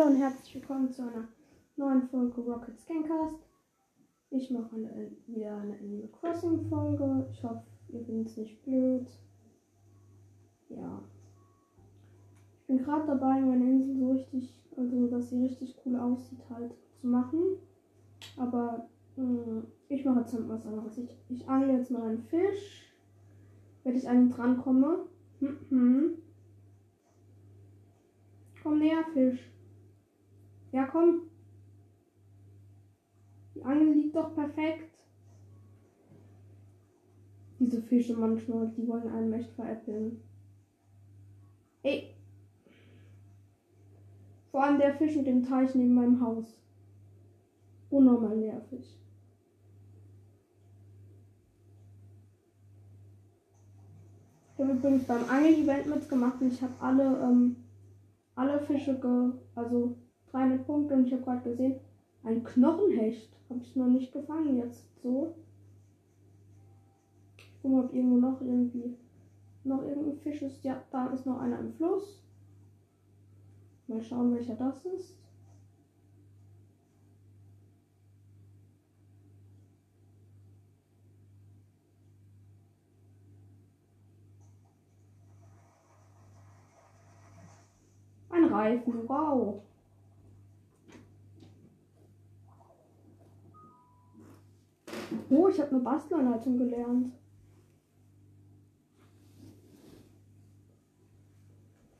Hallo und herzlich willkommen zu einer neuen Folge Rocket Scancast. Ich mache wieder eine Animal Crossing Folge. Ich hoffe, ihr findet es nicht blöd. Ja. Ich bin gerade dabei, meine Insel so richtig, also dass sie richtig cool aussieht, halt zu machen. Aber mh, hm, ich mache jetzt was anderes. Ich, ich angle jetzt mal einen Fisch. Wenn ich an ihn drankomme. Hm, hm. Komm näher, Fisch. Ja, komm. Die Angel liegt doch perfekt. Diese Fische manchmal, die wollen einen echt veräppeln. Ey. Vor allem der Fisch mit dem Teich neben meinem Haus. Unnormal nervig. Ich habe übrigens beim Angel-Event mitgemacht und ich habe alle, ähm, alle Fische, ge also 300 Punkte und ich habe gerade gesehen, ein Knochenhecht. Habe ich noch nicht gefangen jetzt so. Guck mal, ob irgendwo noch irgendwie noch irgendein Fisch ist. Ja, da ist noch einer im Fluss. Mal schauen, welcher das ist. Ein Reifen, wow. Oh, ich habe eine Bastelanleitung gelernt.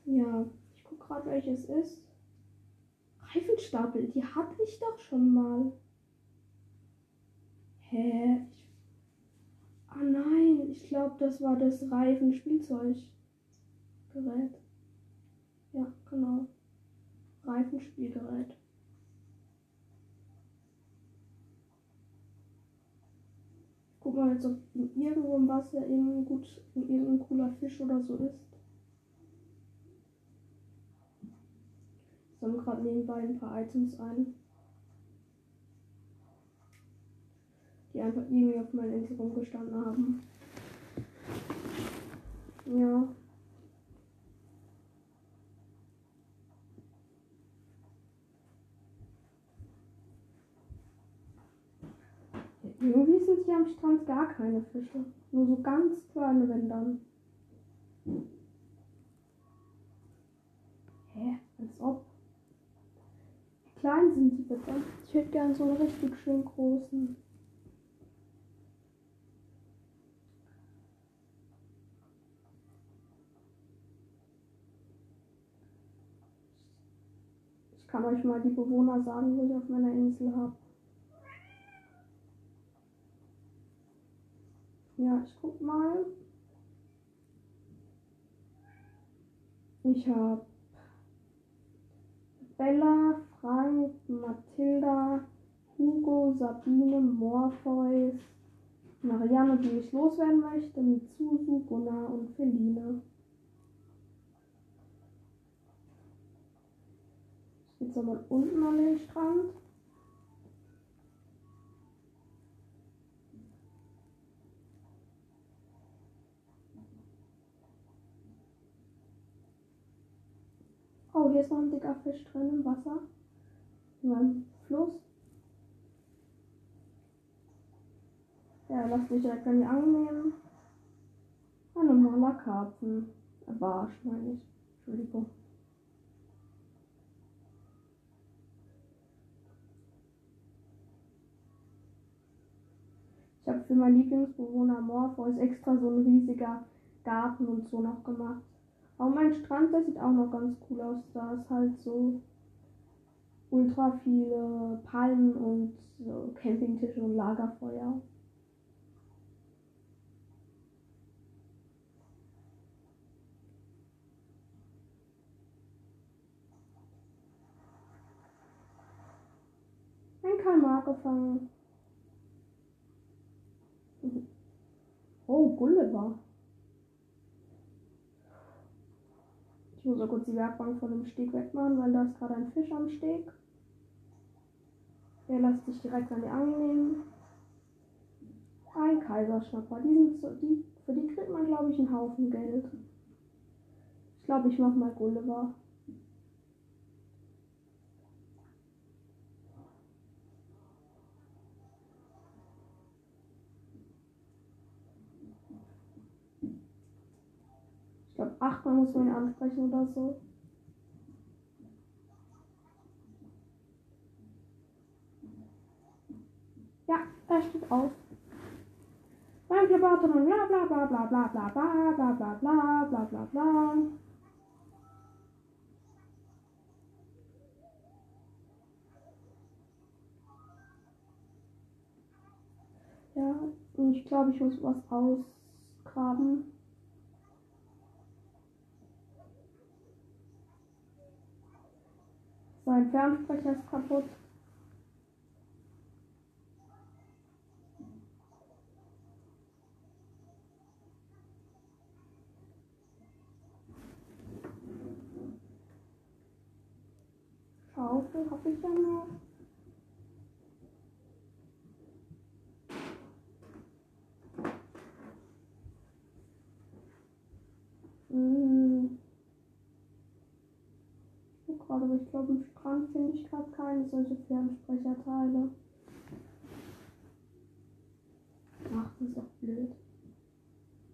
Ja, ich gucke gerade, welches ist. Reifenstapel, die hatte ich doch schon mal. Hä? Ich... Ah nein, ich glaube, das war das Reifenspielzeuggerät. Ja, genau. Reifenspielgerät. Guck mal, als ob irgendwo im Wasser irgendein, gut, irgendein cooler Fisch oder so ist. Sammeln gerade nebenbei ein paar Items ein. Die einfach irgendwie auf meiner Insel rumgestanden haben. Ja. Irgendwie sind hier am Strand gar keine Fische. Nur so ganz kleine, wenn dann. Hä? Als ob. Wie klein sind die bitte? Ich hätte gern so einen richtig schön großen. Ich kann euch mal die Bewohner sagen, wo ich auf meiner Insel habe. Ja, ich guck mal. Ich habe Bella, Frank, Mathilda, Hugo, Sabine, Morpheus, Marianne, die ich loswerden möchte, Mitsusu, Gunnar und Feline. Jetzt aber unten an den Strand. Oh, hier ist noch ein dicker Fisch drin im Wasser. In meinem Fluss. Ja, lass mich direkt an die Angel nehmen. Ein normaler Karpfen. Äh, Barsch, meine ich. Entschuldigung. Ich habe für meinen Lieblingsbewohner Morpheus extra so ein riesiger Garten und so noch gemacht. Aber mein Strand, der sieht auch noch ganz cool aus. Da ist halt so ultra viele Palmen und so Campingtische und Lagerfeuer. Ein Kalmar gefangen. Oh, Gulliver. Ich muss auch kurz die Werkbank von dem Steg wegmachen, weil da ist gerade ein Fisch am Steg. Der lässt sich direkt an die Angel nehmen. Ein Kaiserschnapper. Die sind so, die, für die kriegt man, glaube ich, einen Haufen Geld. Ich glaube, ich mache mal Gulliver. Nachbar muss man ihn ansprechen oder so. Ja, er steht auf. Beim Klabater und bla bla bla bla bla bla bla bla bla bla bla bla bla. Ja, und ich glaube, ich muss was ausgraben. Mein Fernspeicher ist kaputt. Ich glaube, im Schrank finde ich gerade keine solche Fernsprecherteile. Ach, das ist doch blöd.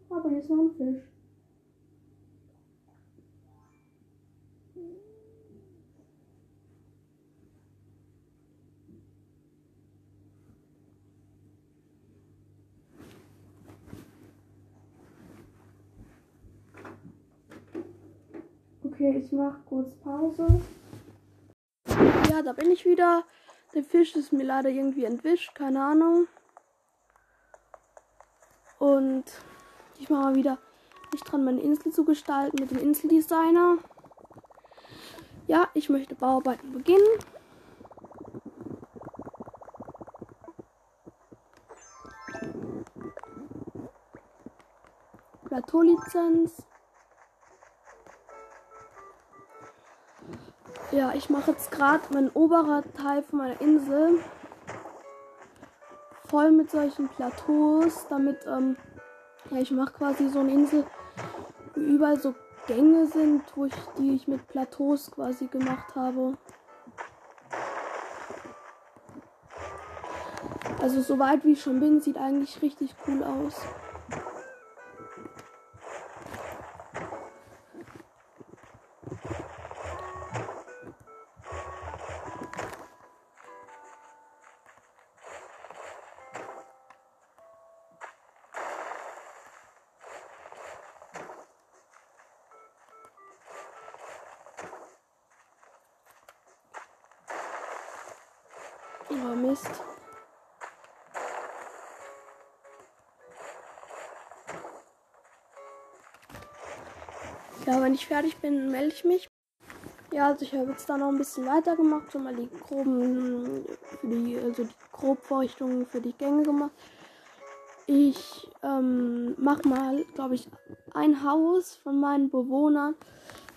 Aber hier ist noch ein Fisch. Okay, ich mache kurz Pause. Da bin ich wieder. Der Fisch ist mir leider irgendwie entwischt, keine Ahnung. Und ich mache mal wieder mich dran, meine Insel zu gestalten mit dem Inseldesigner. Ja, ich möchte Bauarbeiten beginnen. Plateaulizenz. Ja, ich mache jetzt gerade mein oberer Teil von meiner Insel voll mit solchen Plateaus, damit ähm, ja, ich mache quasi so eine Insel, wo überall so Gänge sind, wo ich die ich mit Plateaus quasi gemacht habe. Also soweit wie ich schon bin, sieht eigentlich richtig cool aus. Ich fertig bin, melde ich mich. Ja, also ich habe jetzt da noch ein bisschen weitergemacht, so mal die groben, für die, also die Grobvorrichtungen für die Gänge gemacht. Ich ähm, mache mal, glaube ich, ein Haus von meinen Bewohnern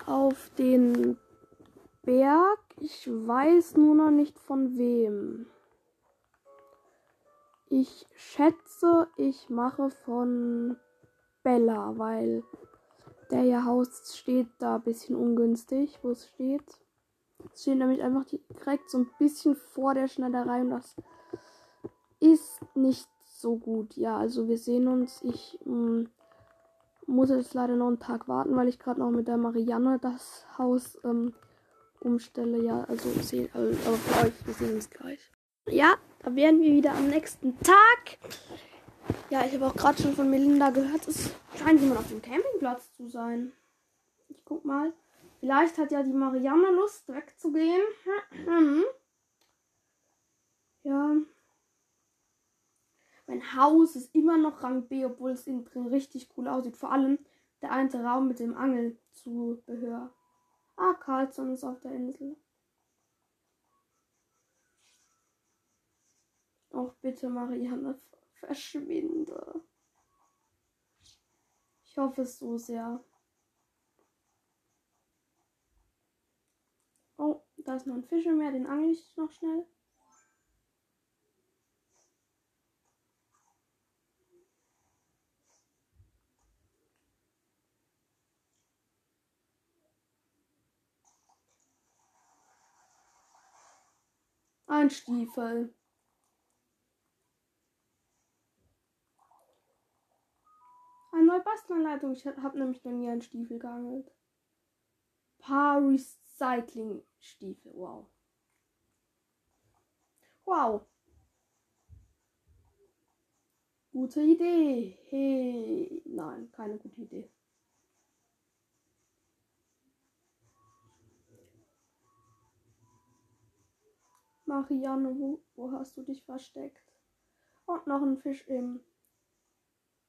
auf den Berg. Ich weiß nur noch nicht von wem. Ich schätze, ich mache von Bella, weil der ihr Haus steht da ein bisschen ungünstig, wo es steht. Es steht nämlich einfach direkt so ein bisschen vor der Schneiderei und das ist nicht so gut. Ja, also wir sehen uns. Ich mh, mm, muss jetzt leider noch einen Tag warten, weil ich gerade noch mit der Marianne das Haus ähm, umstelle. Ja, also, sehen, also aber für euch, wir sehen uns gleich. Ja, da wären wir wieder am nächsten Tag. Ja, ich habe auch gerade schon von Melinda gehört, es scheint jemand auf dem Campingplatz zu sein. Ich guck mal. Vielleicht hat ja die Marianne Lust, wegzugehen. ja. Mein Haus ist immer noch Rang B, obwohl es innen drin richtig cool aussieht. Vor allem der eine Raum mit dem Angelzubehör. Ah, Carlson ist auf der Insel. Auch bitte, Marianne, verschwinde. Ich hoffe es so sehr. Oh, da ist noch ein Fisch im Meer, den angel ich noch schnell. Ein Stiefel. neue Bastelanleitung. Ich habe nämlich noch nie einen Stiefel geangelt. Paar Recycling-Stiefel. Wow. Wow. Gute Idee. Hey. Nein, keine gute Idee. Marianne, wo, wo hast du dich versteckt? Und noch ein Fisch im,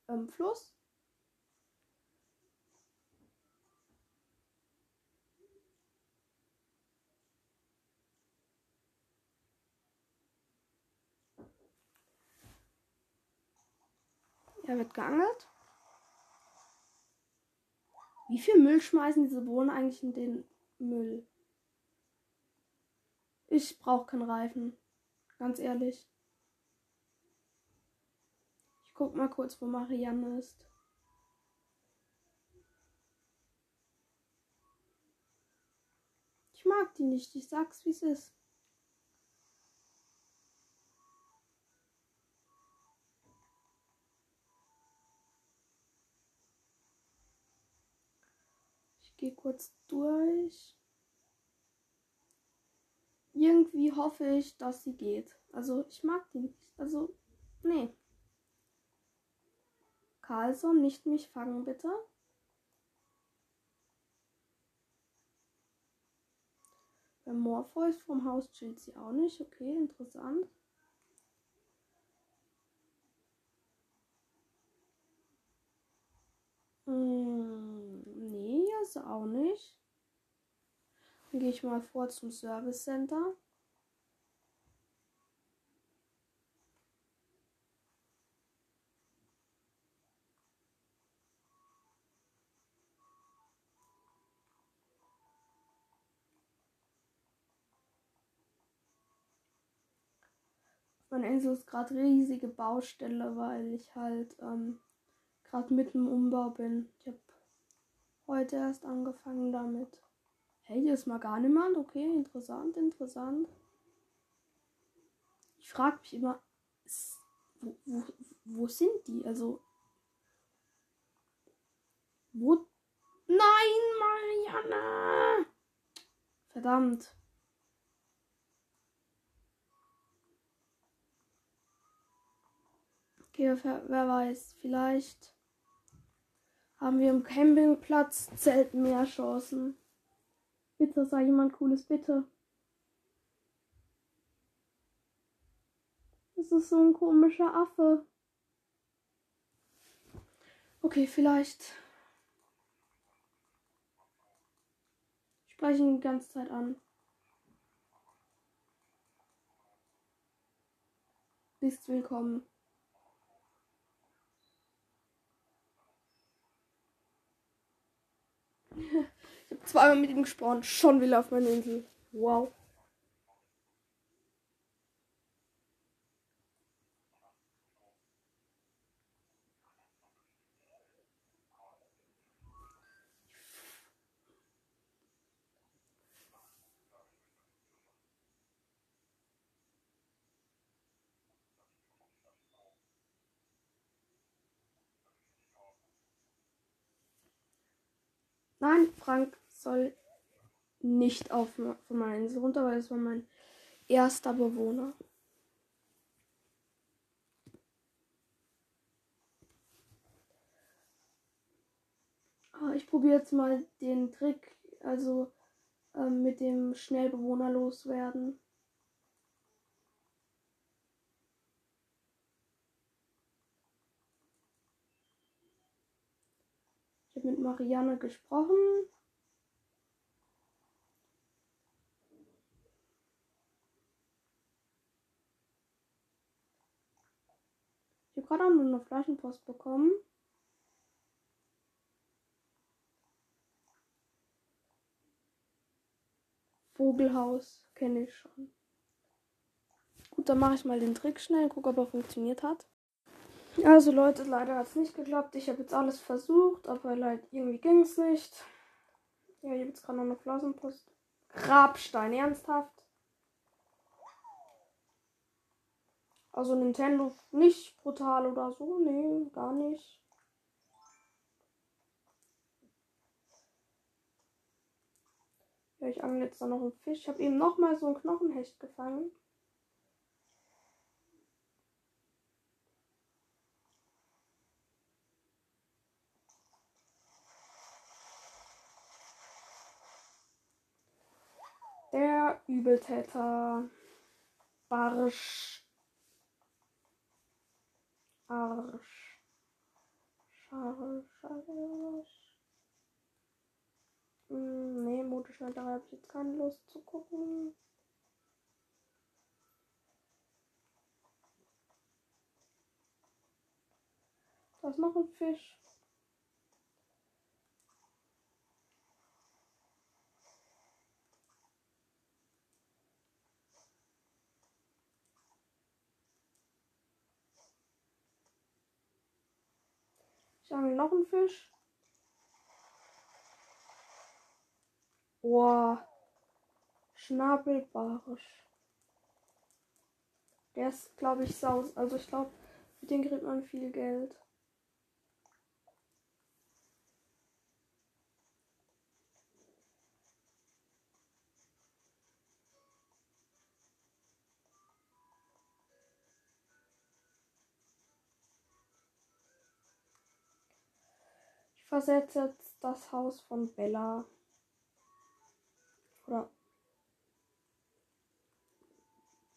im Fluss. Er wird geangelt. Wie viel Müll schmeißen diese Bohnen eigentlich in den Müll? Ich brauche keinen Reifen. Ganz ehrlich. Ich guck mal kurz, wo Marianne ist. Ich mag die nicht. Ich sag's, wie es ist. Ich gehe kurz durch irgendwie hoffe ich, dass sie geht. Also ich mag die nicht. Also, nee. Carlson, nicht mich fangen, bitte. Bei Morpheus vom Haus chillt sie auch nicht. Okay, interessant. Hm, nee, ist auch nicht. Dann gehe ich mal vor zum Service Center. Meine Insel ist gerade riesige Baustelle, weil ich halt ähm, gerade mitten im Umbau bin. Ich habe heute erst angefangen damit. Hey, hier ist mal gar niemand. Okay, interessant, interessant. Ich frage mich immer, wo, wo, wo sind die? Also, wo? Nein, Marianne! Verdammt. Okay, wer, wer weiß, vielleicht haben wir im Campingplatz Zelt mehr Chancen. Bitte sei jemand cooles, bitte. Das ist so ein komischer Affe. Okay, vielleicht. Ich spreche ihn die ganze Zeit an. Bist willkommen. Ich habe zweimal mit ihm gesprochen. Schon wieder auf meiner Insel. Wow. Nein, Frank soll nicht auf von meiner Insel runter, weil das war mein erster Bewohner. Ah, ich probiere jetzt mal den Trick, also ähm, mit dem Schnellbewohner loswerden. Habe mit Marianne gesprochen. Ich habe gerade auch noch eine Flaschenpost bekommen. Vogelhaus kenne ich schon. Gut, dann mache ich mal den Trick schnell, gucke, ob er funktioniert hat. Also Leute, leider hat es nicht geklappt. Ich habe jetzt alles versucht, aber leider irgendwie ging es nicht. Ja, ich habe jetzt gerade noch eine Flausenbrust. Grabstein, ernsthaft? Also Nintendo nicht brutal oder so, nee, gar nicht. Ja, ich angle jetzt da noch einen Fisch. Ich habe eben nochmal so einen Knochenhecht gefangen. Der Übeltäter. Barsch. Arsch. Schar, Scharsch. Hm, nee, Motorschneider habe ich jetzt keine Lust zu gucken. Da ist noch ein Fisch. Angel noch einen Fisch. Boah. Schnabelbarsch. Der ist, glaube ich, saus. Also ich glaube, mit dem kriegt man viel Geld. Jetzt das Haus von Bella. Oder.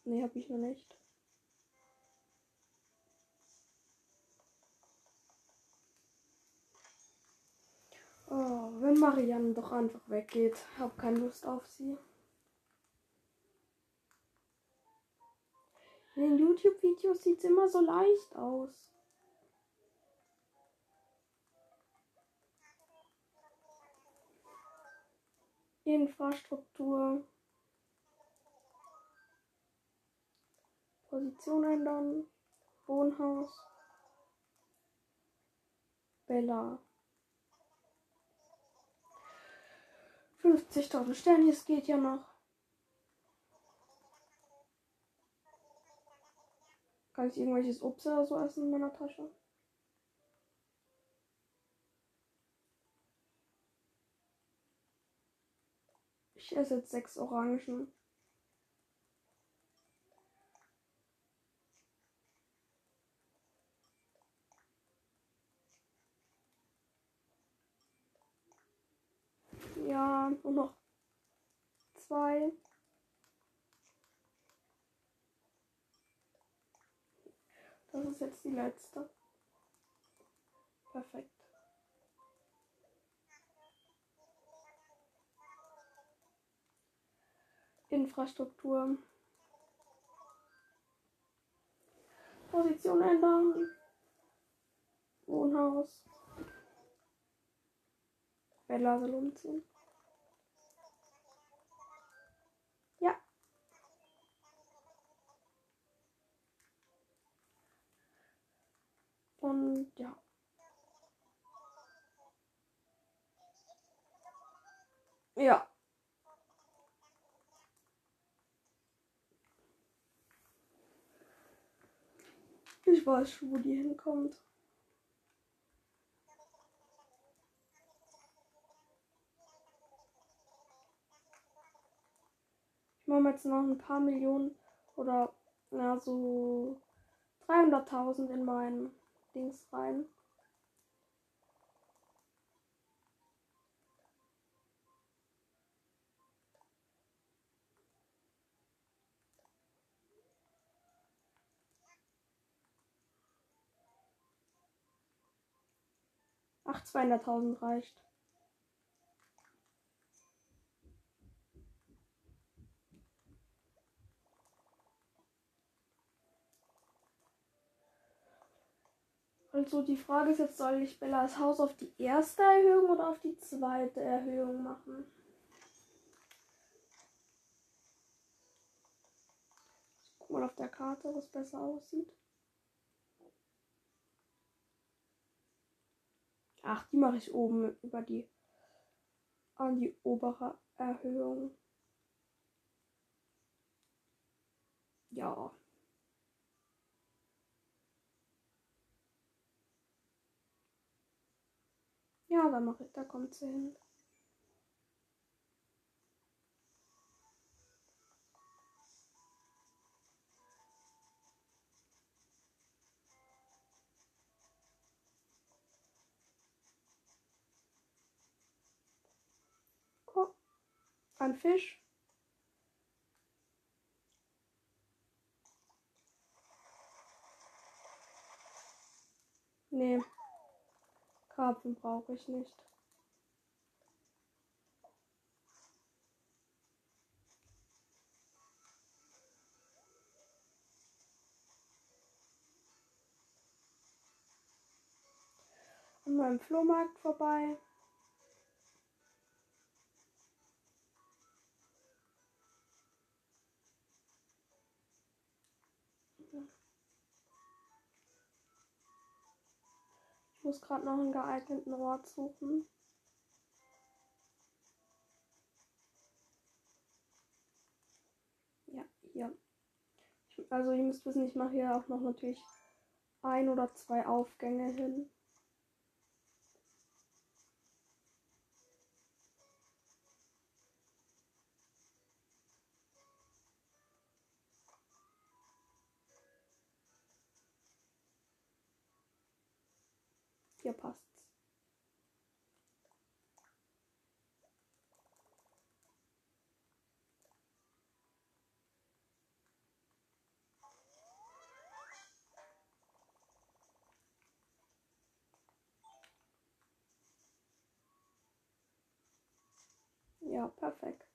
Nee, hab ich noch nicht. Oh, wenn Marianne doch einfach weggeht. Hab keine Lust auf sie. In den YouTube-Videos sieht es immer so leicht aus. Infrastruktur. Position ändern. Wohnhaus. Bella. 50.000 Sterne, es geht ja noch. Kann ich irgendwelches Obst oder so essen in meiner Tasche? Ich esse jetzt sechs Orangen. Ja, nur noch zwei. Das ist jetzt die letzte. Perfekt. Infrastruktur. Position ändern. Wohnhaus. Bella soll umziehen. Ja. Und ja. Ja. Ich weiß wo die hinkommt. Ich mache jetzt noch ein paar Millionen oder na so 300.000 in meinen Dings rein. 200.000 reicht. Also die Frage ist jetzt, soll ich Bellas Haus auf die erste Erhöhung oder auf die zweite Erhöhung machen? Guck mal auf der Karte, was besser aussieht. Ach, die mache ich oben über die an die obere Erhöhung. Ja. Ja, da mache ich, da kommt sie hin. Kein Fisch. Nee. Karpfen brauche ich nicht. an meinem Flohmarkt vorbei. Muss gerade noch einen geeigneten Ort suchen. Ja, hier. Also ihr müsst wissen, ich mache hier auch noch natürlich ein oder zwei Aufgänge hin. Hier passt's. Ja, perfekt.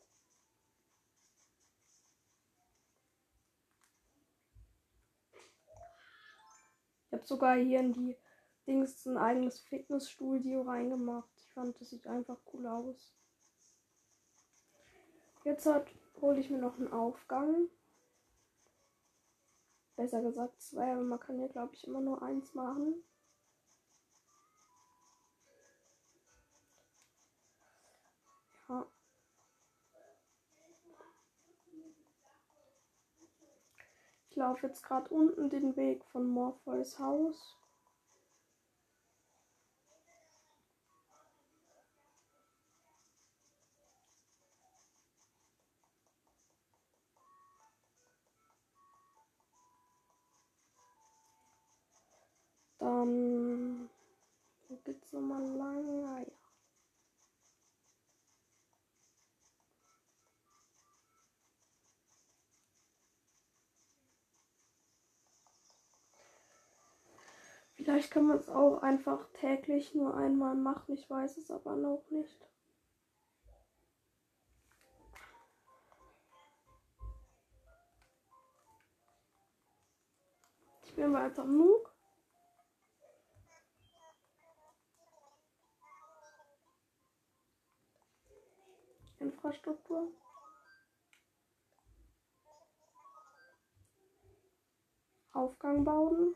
Ich habe sogar hier in die Dings ein eigenes Fitnessstudio reingemacht. Ich fand, das sieht einfach cool aus. Jetzt hole ich mir noch einen Aufgang. Besser gesagt zwei, aber man kann ja, glaube ich, immer nur eins machen. Ja. Ich laufe jetzt gerade unten den Weg von Morpheus Haus. Dann wo geht's nochmal lang? Ah, ja. Vielleicht kann man es auch einfach täglich nur einmal machen. Ich weiß es aber noch nicht. Ich bin weiter Nook. Infrastruktur. Aufgang bauen.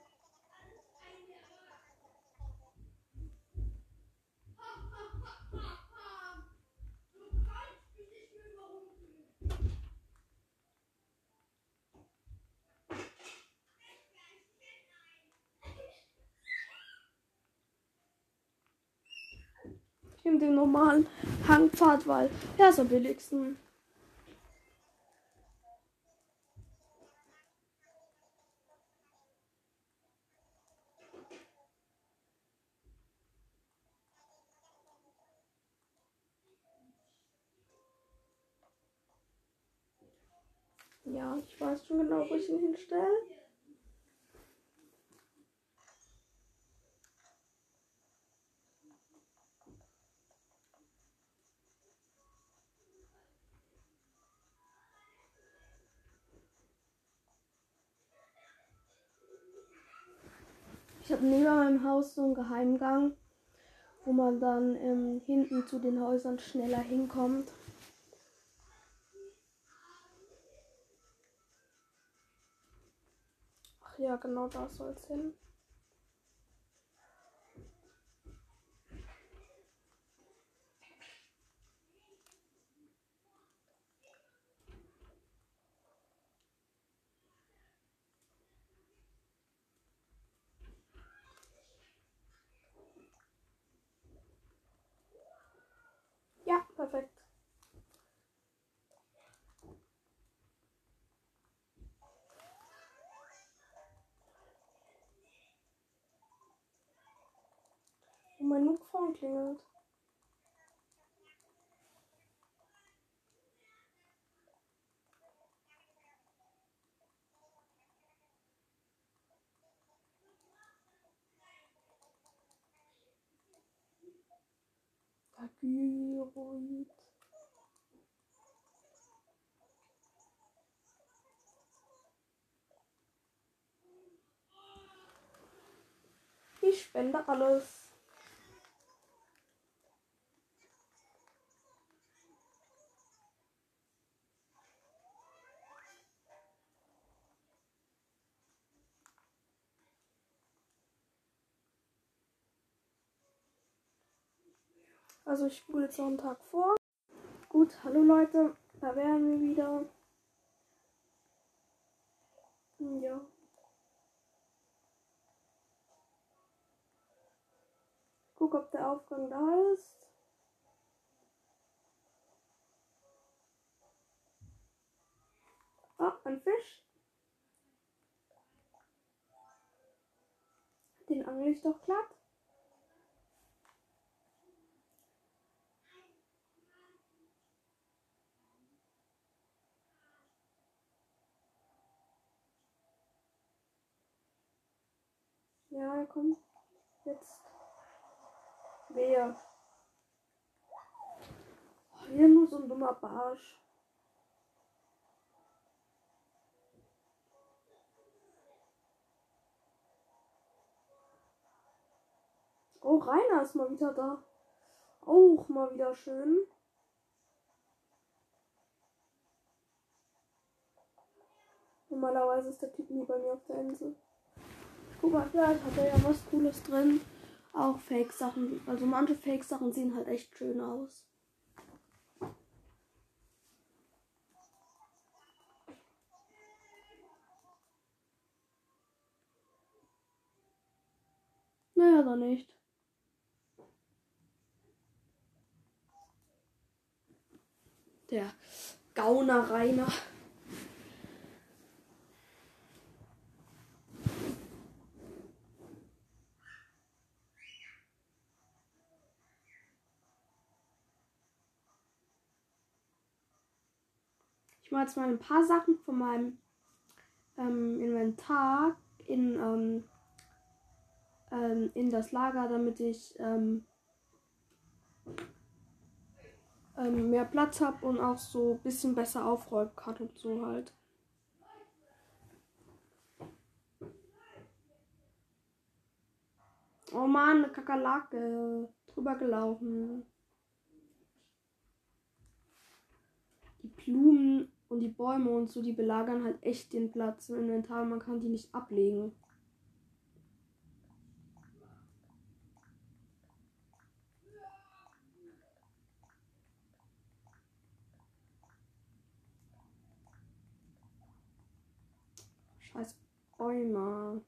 in dem normalen Hangpfad, weil der ist am billigsten. Ja, ich weiß schon genau, wo ich ihn hinstelle. Neben meinem Haus so einen Geheimgang, wo man dann ähm, hinten zu den Häusern schneller hinkommt. Ach ja, genau da soll es hin. Perfekt. Und mein Mikrofon klingelt. Gyroid. Ich spende alles. Also ich spule jetzt noch einen Tag vor. Gut, hallo Leute, da wären wir wieder. Hm, Ja. Guck, ob der Aufgang da ist. Ah, ein Fisch. Den angel ich doch glatt. Ja, kommt jetzt. Wer? Hier nur so ein dummer Barsch. Oh, Rainer ist mal wieder da. Auch mal wieder schön. Normalerweise ist der Typ nie bei mir auf der Insel. Mal, vielleicht hat er ja was Cooles drin. Auch Fake-Sachen. Also manche Fake-Sachen sehen halt echt schön aus. Naja, dann nicht. Der Gauner Rainer. Mache jetzt mal ein paar Sachen von meinem ähm, Inventar in, ähm, ähm, in das Lager, damit ich ähm, ähm, mehr Platz habe und auch so ein bisschen besser aufräumen kann und so halt. Oh man, eine Kakerlake drüber gelaufen. Die Blumen und die Bäume und so, die belagern halt echt den Platz im Inventar. Man kann die nicht ablegen. Scheiß Bäume.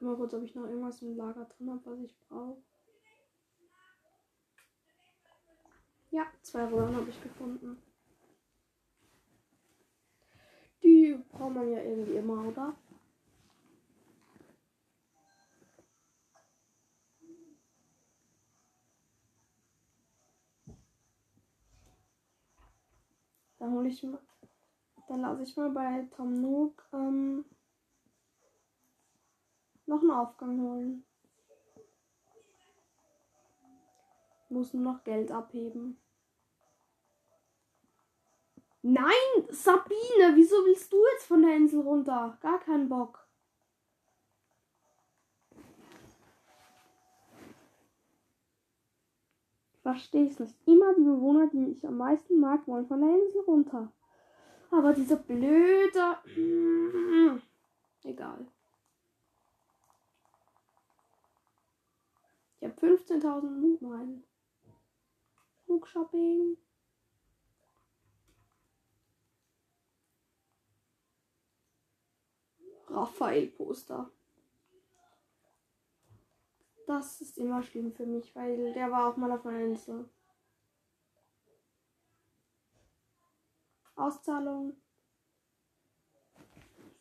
Guck mal kurz, ob ich noch irgendwas im Lager drin habe, was ich brauche. Ja, zwei Röhren habe ich gefunden. Die braucht man ja irgendwie immer, oder? Dann hole ich mal. Dann lasse ich mal bei Tom Nook ähm, noch einen Aufgang holen. Muss nur noch Geld abheben. Nein, Sabine, wieso willst du jetzt von der Insel runter? Gar keinen Bock. Ich verstehe es nicht. Immer die Bewohner, die ich am meisten mag, wollen von der Insel runter. Aber dieser blöde. Egal. Ich habe 15.000 Mutmeilen. Flugshopping. Raphael-Poster. Das ist immer schlimm für mich, weil der war auch mal auf meiner Insel. Auszahlung.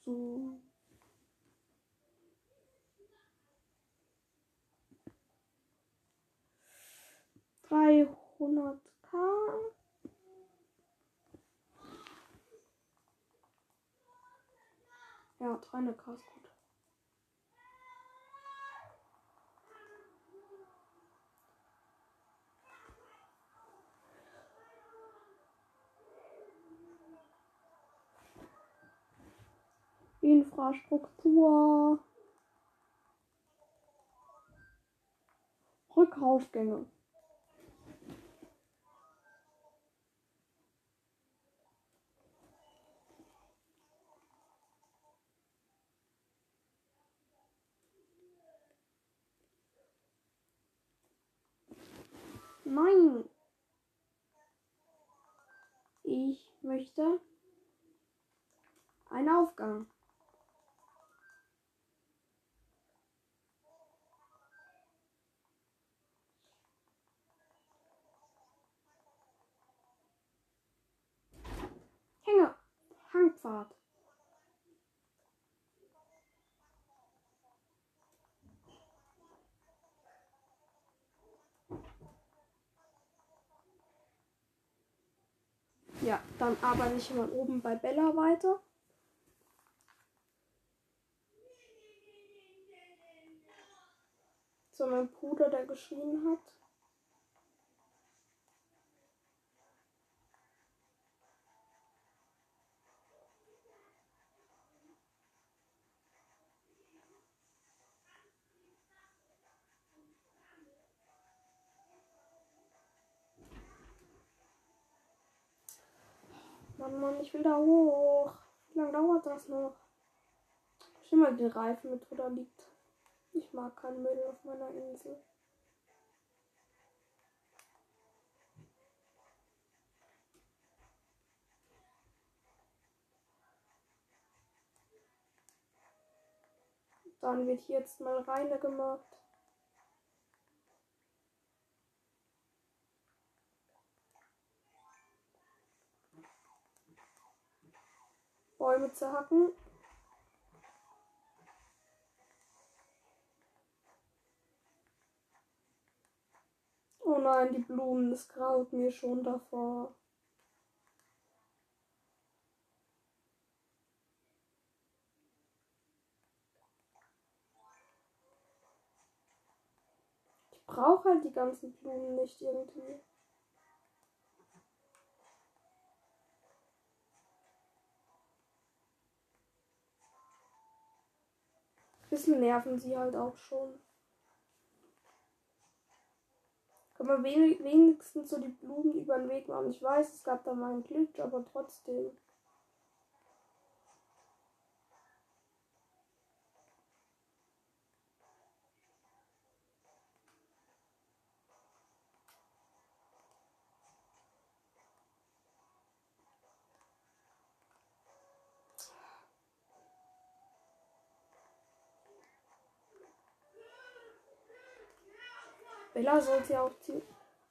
So. Dreihundert K. Ja, 300k ist gut. Infrastruktur. Rückaufgänge. Nein. Ich möchte einen Aufgang. Hänge. Hangpfad. Ja, dann arbeite ich mal oben bei Bella weiter. So, mein Bruder, der geschrien hat. Mann, ich will da hoch. Wie lange dauert das noch? Schau mal, den Reifen mit drunter liegt. Ich mag keinen Müll auf meiner Insel. Dann wird hier jetzt mal reine gemacht. Bäume zu hacken. Oh nein, die Blumen, das graut mir schon davor. Ich brauche halt die ganzen Blumen nicht irgendwie. Bisschen nerven sie halt auch schon. Kann man wenigstens so die Blumen über den Weg machen. Ich weiß, es gab da mal einen Glitch, aber trotzdem. Bella sollte ja auch,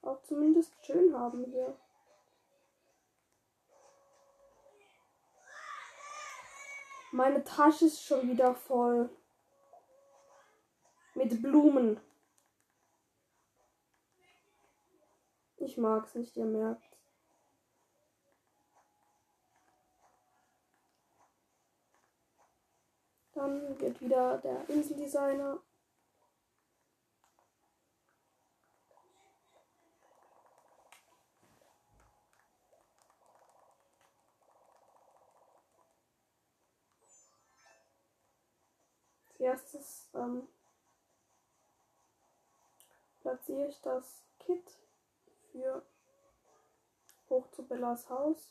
auch zumindest schön haben hier. Meine Tasche ist schon wieder voll. Mit Blumen. Ich mag's nicht, ihr merkt. Dann wird wieder der Inseldesigner erstes ähm, platziere ich das Kit für hoch zu Bellas Haus.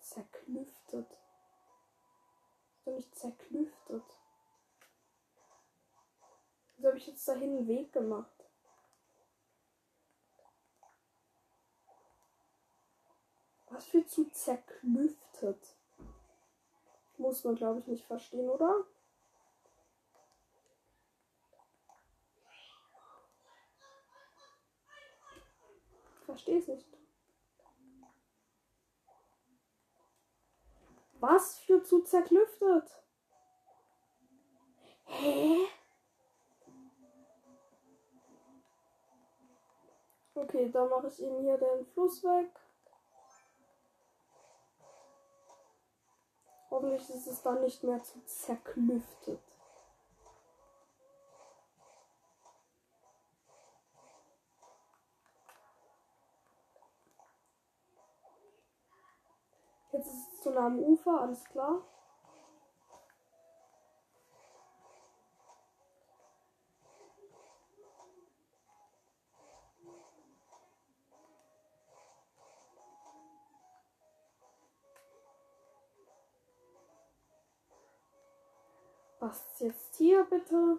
Zerklüftet. Ist doch nicht zerklüftet. Wieso habe ich jetzt dahin einen Weg gemacht? Was für zu zerklüftet? Muss man, glaube ich, nicht verstehen, oder? Verstehe es nicht. Was für zu zerklüftet? Hä? Okay, dann mache ich eben hier den Fluss weg. Hoffentlich ist es dann nicht mehr zu zerklüftet. Jetzt ist es zu nah am Ufer, alles klar. Was ist jetzt hier bitte?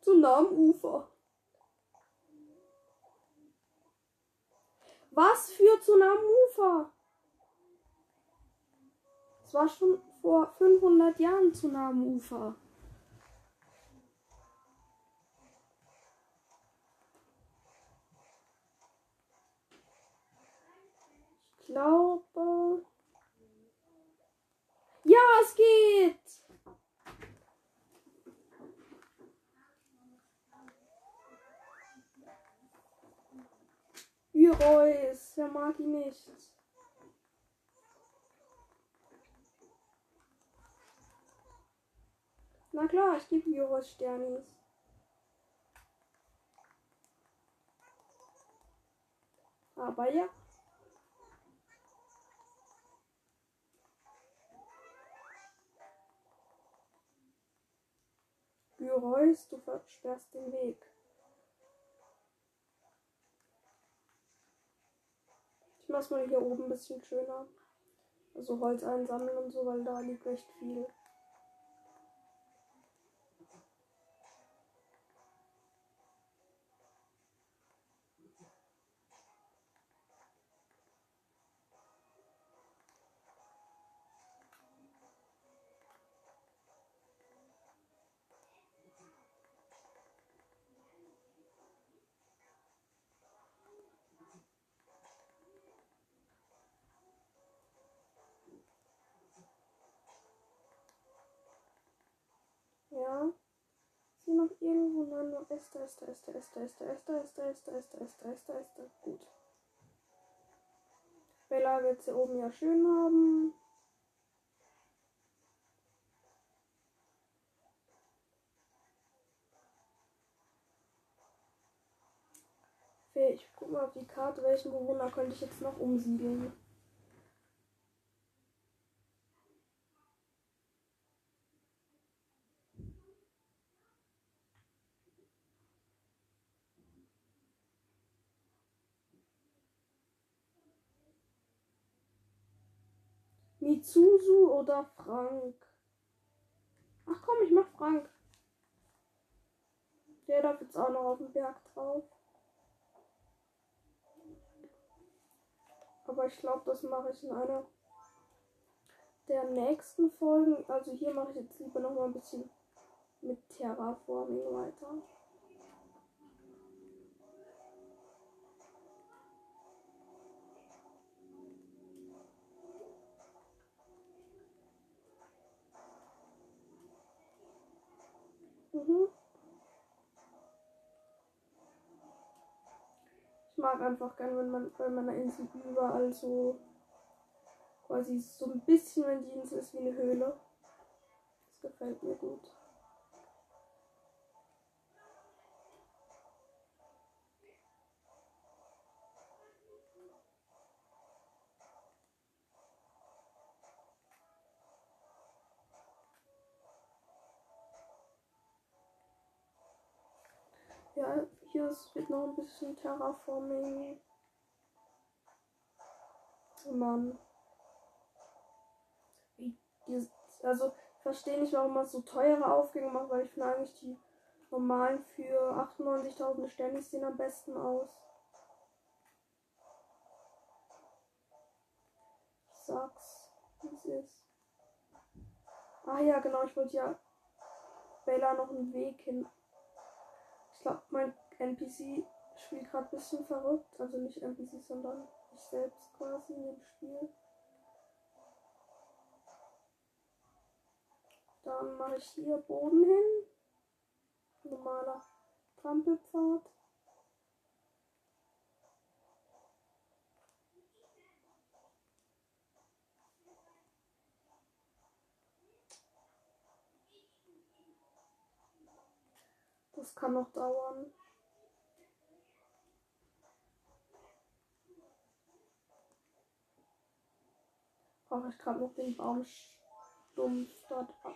Zu nah am Ufer. Was für zu nah am Ufer? Es war schon vor 500 Jahren zu nah am Ufer. Glaube. Ja, es geht! Üreus, wer mag ihn nicht? Na klar, ich gebe Juros Sternis. Aber ja. Geräusch, du versperrst den Weg. Ich mach's mal hier oben ein bisschen schöner. Also Holz einsammeln und so, weil da liegt recht viel. Ja. Ist hier noch Nein, nur Esther, Esther, Esther, Esther, Esther, Esther, Esther, Esther, Esther, Esther, Esther, Esther. Gut. Bella wird sie oben ja schön haben. Ich guck mal auf die Karte, welchen Bewohner könnte ich jetzt noch umsiedeln. Mitsusu oder Frank? Ach komm, ich mach Frank. Der darf jetzt auch noch auf den Berg drauf. Aber ich glaube, das mache ich in einer der nächsten Folgen. Also hier mache ich jetzt lieber noch mal ein bisschen mit Terraforming weiter. Mhm. Ich mag einfach gern, wenn man bei meiner Insel überall so quasi so ein bisschen, wenn die Insel ist wie eine Höhle. Das gefällt mir gut. Hier wird noch ein bisschen Terraforming. Mann. also, ich verstehe nicht, warum man so teure Aufgänge macht, weil ich finde eigentlich die normalen für 98.000 Sterne sehen am besten aus. Ich sag's, wie es ist. Ah ja, genau, ich wollte ja Bella noch einen Weg hin ich glaube, mein NPC spielt gerade ein bisschen verrückt. Also nicht NPC, sondern ich selbst quasi in dem Spiel. Da Dann mache ich hier Boden hin. Normaler Trampelpfad. Das kann noch dauern. Brauche ich gerade noch den Baumstumpf dort ab.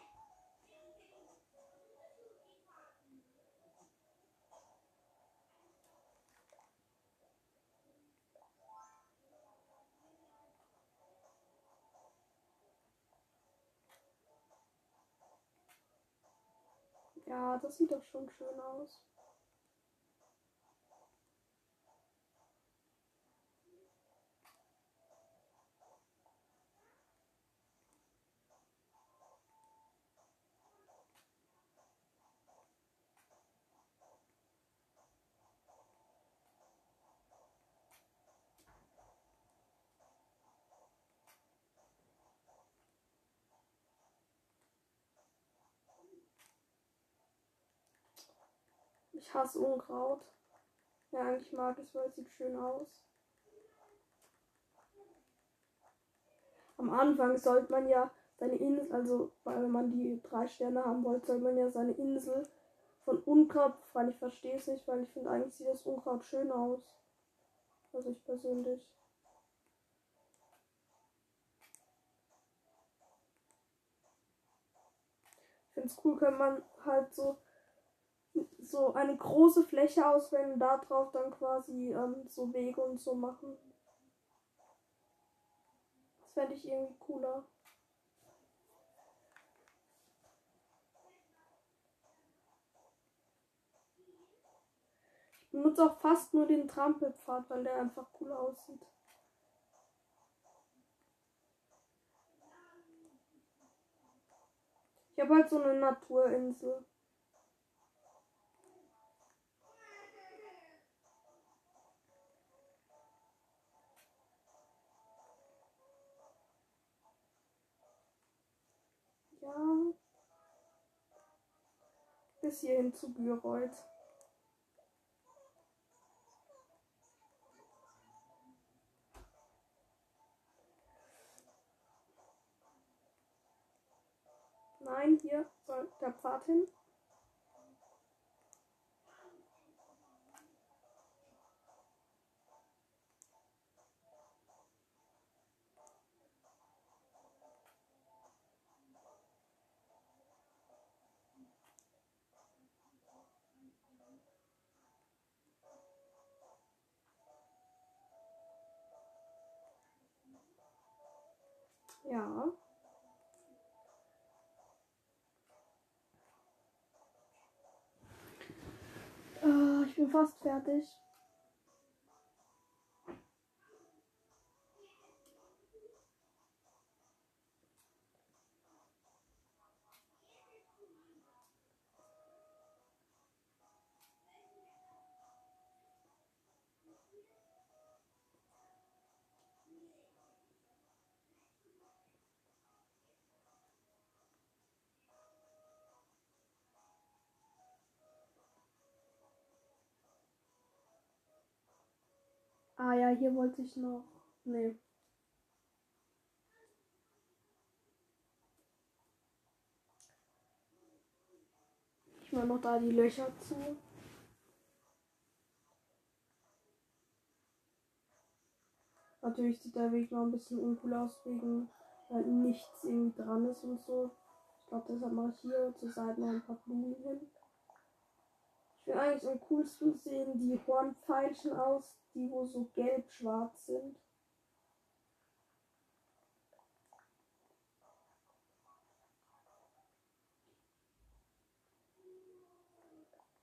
Ja, das sieht doch schon schön aus. Ich hasse Unkraut. Ja, eigentlich mag ich es, weil es sieht schön aus. Am Anfang sollte man ja seine Insel, also weil man die drei Sterne haben wollte, sollte man ja seine Insel von Unkraut befreien. Ich verstehe es nicht, weil ich finde eigentlich sieht das Unkraut schön aus. Also ich persönlich. Ich finde es cool, wenn man halt so so eine große Fläche auswählen und da dann quasi ähm, so Wege und so machen. Das fände ich irgendwie cooler. Ich benutze auch fast nur den Trampelpfad, weil der einfach cool aussieht. Ich habe halt so eine Naturinsel. Ja. Bis hierhin zu Bürold. Nein, hier soll der Pfad hin. Ja. Äh, ich bin fast fertig. Ah ja, hier wollte ich noch. Nee. Ich mache noch da die Löcher zu. Natürlich sieht der Weg noch ein bisschen uncool aus, wegen weil nichts irgendwie dran ist und so. Ich glaube, deshalb mache ich hier zur Seite noch ein paar Blumen hin. Ich finde eigentlich am coolsten sehen die Hornpfeilchen aus, die wo so gelb-schwarz sind.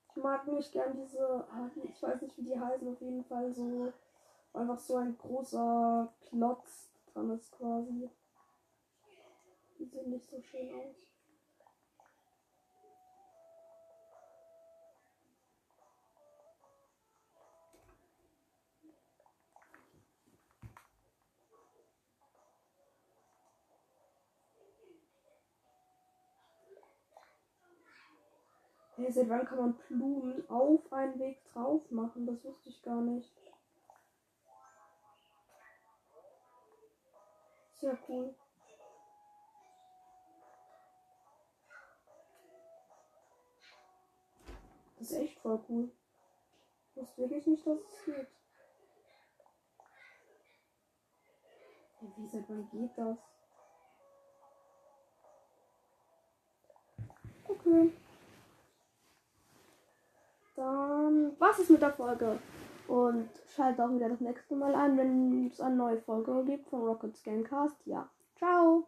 Ich mag nicht gern diese, ah, ich weiß nicht wie die heißen, auf jeden Fall so einfach so ein großer Klotz dran ist quasi. Die sehen nicht so schön aus. Hey, seit wann kann man Blumen auf einen Weg drauf machen? Das wusste ich gar nicht. Sehr cool. Das ist echt voll cool. Ich wusste wirklich nicht, dass es geht. Hey, wie seit wann geht das? Okay. Dann was ist mit der Folge? Und schaltet auch wieder das nächste Mal ein, wenn es eine neue Folge gibt von Rocket Gamecast. Ja. Ciao.